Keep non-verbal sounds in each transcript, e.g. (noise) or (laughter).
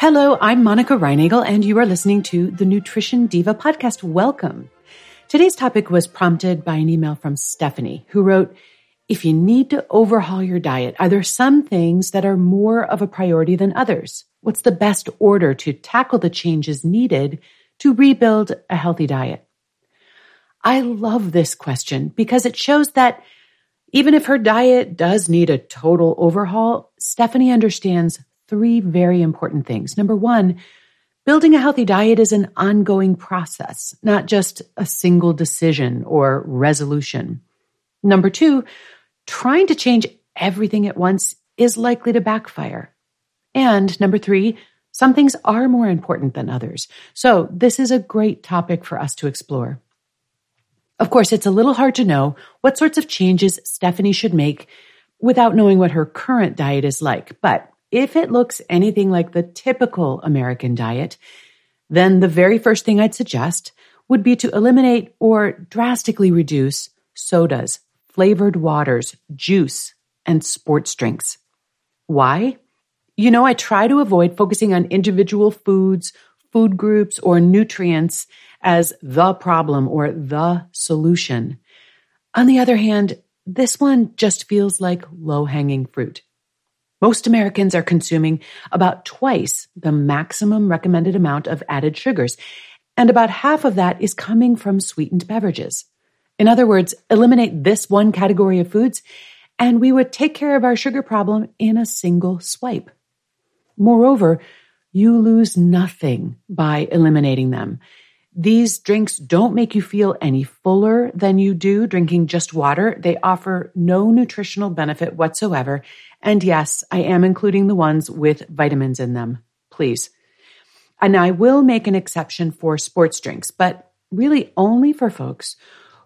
Hello, I'm Monica Reinagel, and you are listening to the Nutrition Diva podcast. Welcome. Today's topic was prompted by an email from Stephanie, who wrote, if you need to overhaul your diet, are there some things that are more of a priority than others? What's the best order to tackle the changes needed to rebuild a healthy diet? I love this question because it shows that even if her diet does need a total overhaul, Stephanie understands three very important things. Number one, building a healthy diet is an ongoing process, not just a single decision or resolution. Number two, trying to change everything at once is likely to backfire. And number three, some things are more important than others. So this is a great topic for us to explore. Of course, it's a little hard to know what sorts of changes Stephanie should make without knowing what her current diet is like, but if it looks anything like the typical American diet, then the very first thing I'd suggest would be to eliminate or drastically reduce sodas, flavored waters, juice, and sports drinks. Why? You know, I try to avoid focusing on individual foods, food groups, or nutrients as the problem or the solution. On the other hand, this one just feels like low hanging fruit. Most Americans are consuming about twice the maximum recommended amount of added sugars, and about half of that is coming from sweetened beverages. In other words, eliminate this one category of foods, and we would take care of our sugar problem in a single swipe. Moreover, you lose nothing by eliminating them. These drinks don't make you feel any fuller than you do drinking just water. They offer no nutritional benefit whatsoever and yes, I am including the ones with vitamins in them, please. And I will make an exception for sports drinks, but really only for folks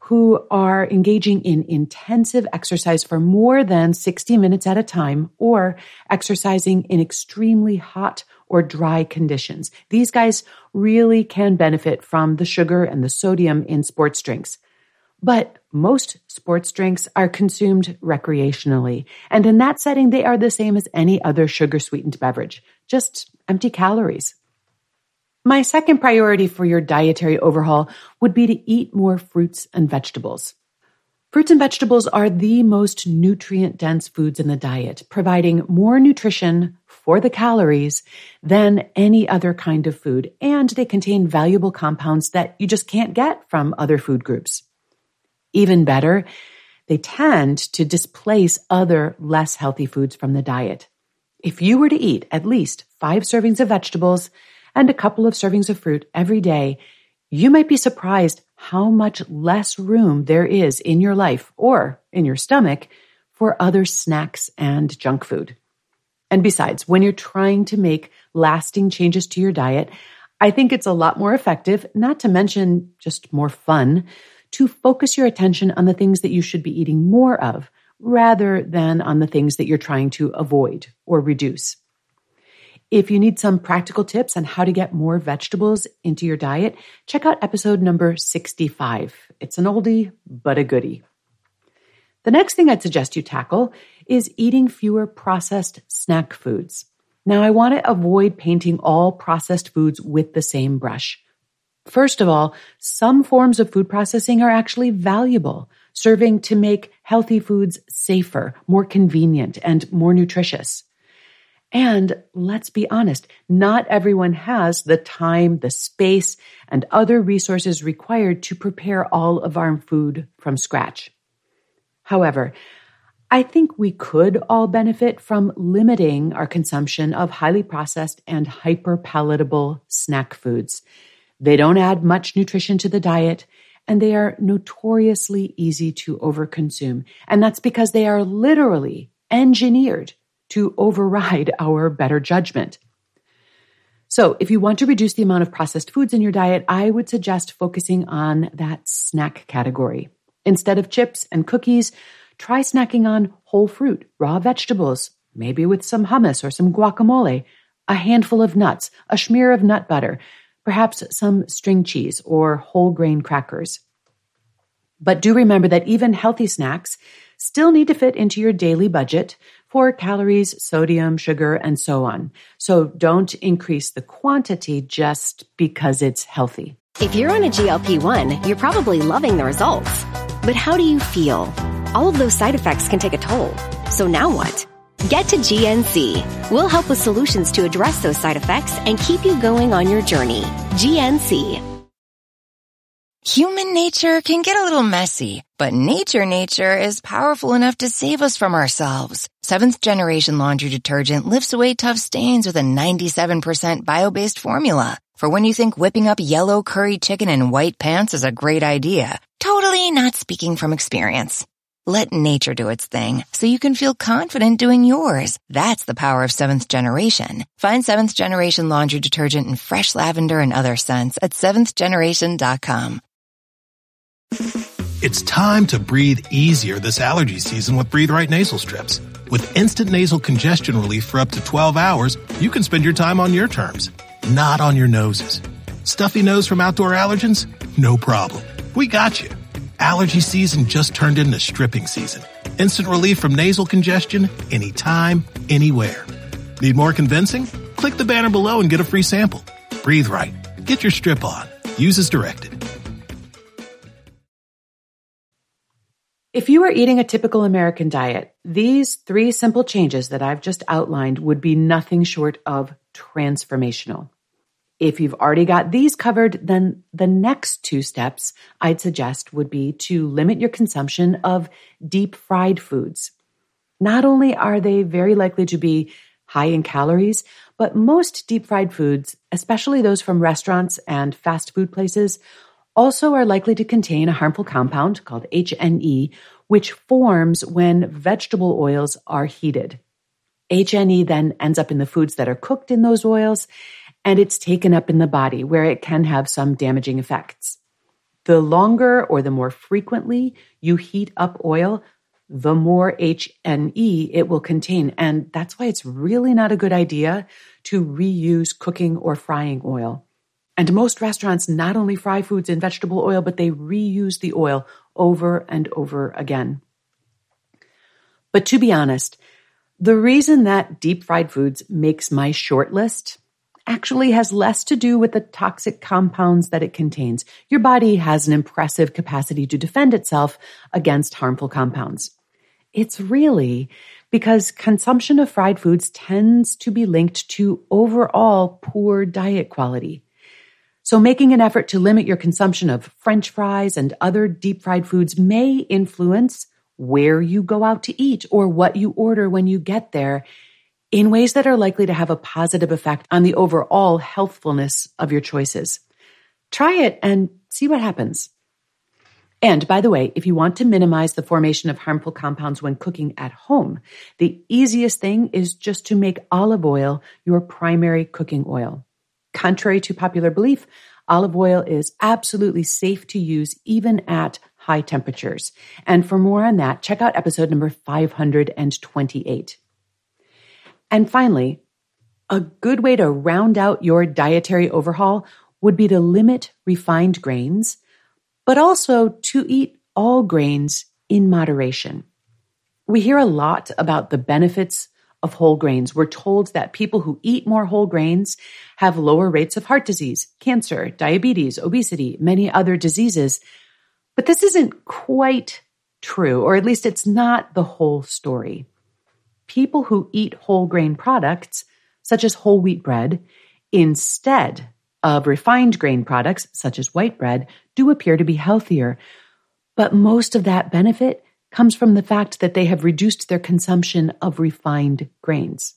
who are engaging in intensive exercise for more than 60 minutes at a time or exercising in extremely hot or dry conditions. These guys really can benefit from the sugar and the sodium in sports drinks. But most sports drinks are consumed recreationally. And in that setting, they are the same as any other sugar sweetened beverage, just empty calories. My second priority for your dietary overhaul would be to eat more fruits and vegetables. Fruits and vegetables are the most nutrient dense foods in the diet, providing more nutrition for the calories than any other kind of food, and they contain valuable compounds that you just can't get from other food groups. Even better, they tend to displace other less healthy foods from the diet. If you were to eat at least five servings of vegetables and a couple of servings of fruit every day, you might be surprised how much less room there is in your life or in your stomach for other snacks and junk food. And besides, when you're trying to make lasting changes to your diet, I think it's a lot more effective, not to mention just more fun, to focus your attention on the things that you should be eating more of rather than on the things that you're trying to avoid or reduce. If you need some practical tips on how to get more vegetables into your diet, check out episode number 65. It's an oldie, but a goodie. The next thing I'd suggest you tackle is eating fewer processed snack foods. Now, I want to avoid painting all processed foods with the same brush. First of all, some forms of food processing are actually valuable. serving to make healthy foods safer, more convenient, and more nutritious. And let's be honest, not everyone has the time, the space, and other resources required to prepare all of our food from scratch. However, I think we could all benefit from limiting our consumption of highly processed and hyper palatable snack foods. They don't add much nutrition to the diet and they are notoriously easy to overconsume. And that's because they are literally engineered to override (laughs) our better judgment. So, if you want to reduce the amount of processed foods in your diet, I would suggest focusing on that snack category. Instead of chips and cookies, try snacking on whole fruit, raw vegetables, maybe with some hummus or some guacamole, a handful of nuts, a smear of nut butter, perhaps some string cheese or whole grain crackers. But do remember that even healthy snacks still need to fit into your daily budget for calories, sodium, sugar, and so on. So don't increase the quantity just because it's healthy. If you're on a GLP 1, you're probably loving the results. But how do you feel? All of those side effects can take a toll. So now what? Get to GNC. We'll help with solutions to address those side effects and keep you going on your journey. GNC. Human nature can get a little messy, but nature nature is powerful enough to save us from ourselves. Seventh generation laundry detergent lifts away tough stains with a 97% bio-based formula. For when you think whipping up yellow curry chicken in white pants is a great idea. Totally not speaking from experience. Let nature do its thing so you can feel confident doing yours. That's the power of seventh generation. Find seventh generation laundry detergent in fresh lavender and other scents at seventhgeneration.com. It's time to breathe easier this allergy season with Breathe Right nasal strips. With instant nasal congestion relief for up to 12 hours, you can spend your time on your terms, not on your noses. Stuffy nose from outdoor allergens? No problem. We got you. Allergy season just turned into stripping season. Instant relief from nasal congestion anytime, anywhere. Need more convincing? Click the banner below and get a free sample. Breathe right. Get your strip on. Use as directed. If you are eating a typical American diet, these three simple changes that I've just outlined would be nothing short of transformational. If you've already got these covered, then the next two steps I'd suggest would be to limit your consumption of deep fried foods. Not only are they very likely to be high in calories, but most deep fried foods, especially those from restaurants and fast food places, also are likely to contain a harmful compound called HNE, which forms when vegetable oils are heated. HNE then ends up in the foods that are cooked in those oils, and it's taken up in the body where it can have some damaging effects. The longer or the more frequently you heat up oil, the more HNE it will contain. And that's why it's really not a good idea to reuse cooking or frying oil. And most restaurants not only fry foods in vegetable oil, but they reuse the oil over and over again. But to be honest, the reason that deep fried foods makes my short list actually has less to do with the toxic compounds that it contains. Your body has an impressive capacity to defend itself against harmful compounds. It's really because consumption of fried foods tends to be linked to overall poor diet quality. So making an effort to limit your consumption of french fries and other deep fried foods may influence where you go out to eat or what you order when you get there in ways that are likely to have a positive effect on the overall healthfulness of your choices. Try it and see what happens. And by the way, if you want to minimize the formation of harmful compounds when cooking at home, the easiest thing is just to make olive oil your primary cooking oil. Contrary to popular belief, olive oil is absolutely safe to use even at high temperatures. And for more on that, check out episode number 528. And finally, a good way to round out your dietary overhaul would be to limit refined grains, but also to eat all grains in moderation. We hear a lot about the benefits of whole grains. We're told that people who eat more whole grains have lower rates of heart disease, cancer, diabetes, obesity, many other diseases. But this isn't quite true, or at least it's not the whole story. People who eat whole grain products, such as whole wheat bread, instead of refined grain products, such as white bread, do appear to be healthier. But most of that benefit comes from the fact that they have reduced their consumption of refined grains.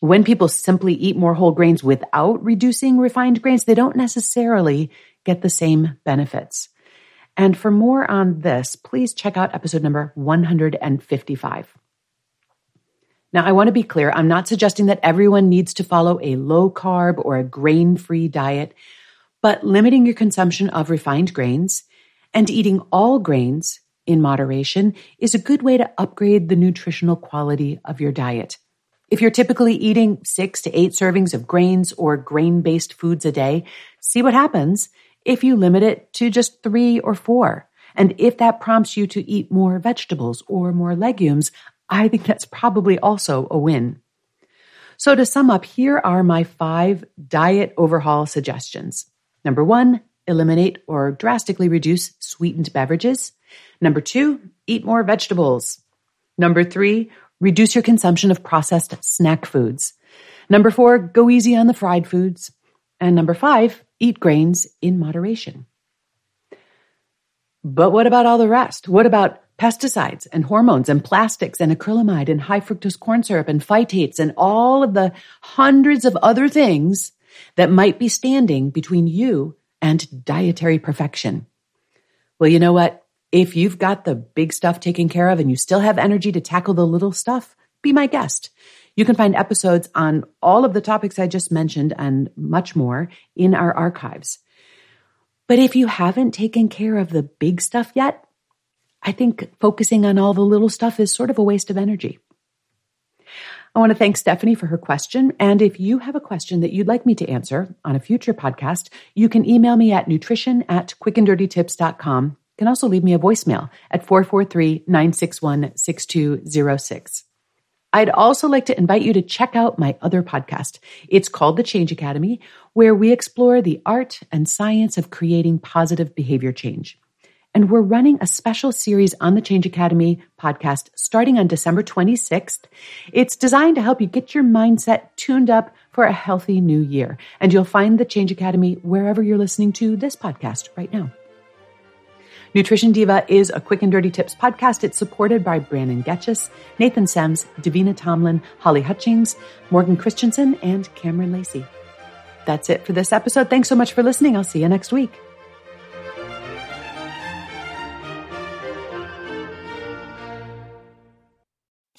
When people simply eat more whole grains without reducing refined grains, they don't necessarily get the same benefits. And for more on this, please check out episode number 155. Now, I want to be clear. I'm not suggesting that everyone needs to follow a low carb or a grain free diet, but limiting your consumption of refined grains and eating all grains in moderation is a good way to upgrade the nutritional quality of your diet. If you're typically eating six to eight servings of grains or grain based foods a day, see what happens if you limit it to just three or four. And if that prompts you to eat more vegetables or more legumes, I think that's probably also a win. So to sum up, here are my five diet overhaul suggestions. Number one, eliminate or drastically reduce sweetened beverages. Number two, eat more vegetables. Number three, reduce your consumption of processed snack foods. Number four, go easy on the fried foods. And number five, eat grains in moderation. But what about all the rest? What about pesticides and hormones and plastics and acrylamide and high fructose corn syrup and phytates and all of the hundreds of other things that might be standing between you and dietary perfection? Well, you know what? If you've got the big stuff taken care of and you still have energy to tackle the little stuff, be my guest. You can find episodes on all of the topics I just mentioned and much more in our archives. But if you haven't taken care of the big stuff yet, I think focusing on all the little stuff is sort of a waste of energy. I want to thank Stephanie for her question. And if you have a question that you'd like me to answer on a future podcast, you can email me at nutrition at quickanddirtytips.com You can also leave me a voicemail at 443 961 6206. I'd also like to invite you to check out my other podcast. It's called The Change Academy, where we explore the art and science of creating positive behavior change. And we're running a special series on the Change Academy podcast starting on December 26th. It's designed to help you get your mindset tuned up for a healthy new year. And you'll find the Change Academy wherever you're listening to this podcast right now. Nutrition Diva is a quick and dirty tips podcast. It's supported by Brandon Getchis, Nathan Sems, Davina Tomlin, Holly Hutchings, Morgan Christensen, and Cameron Lacey. That's it for this episode. Thanks so much for listening. I'll see you next week.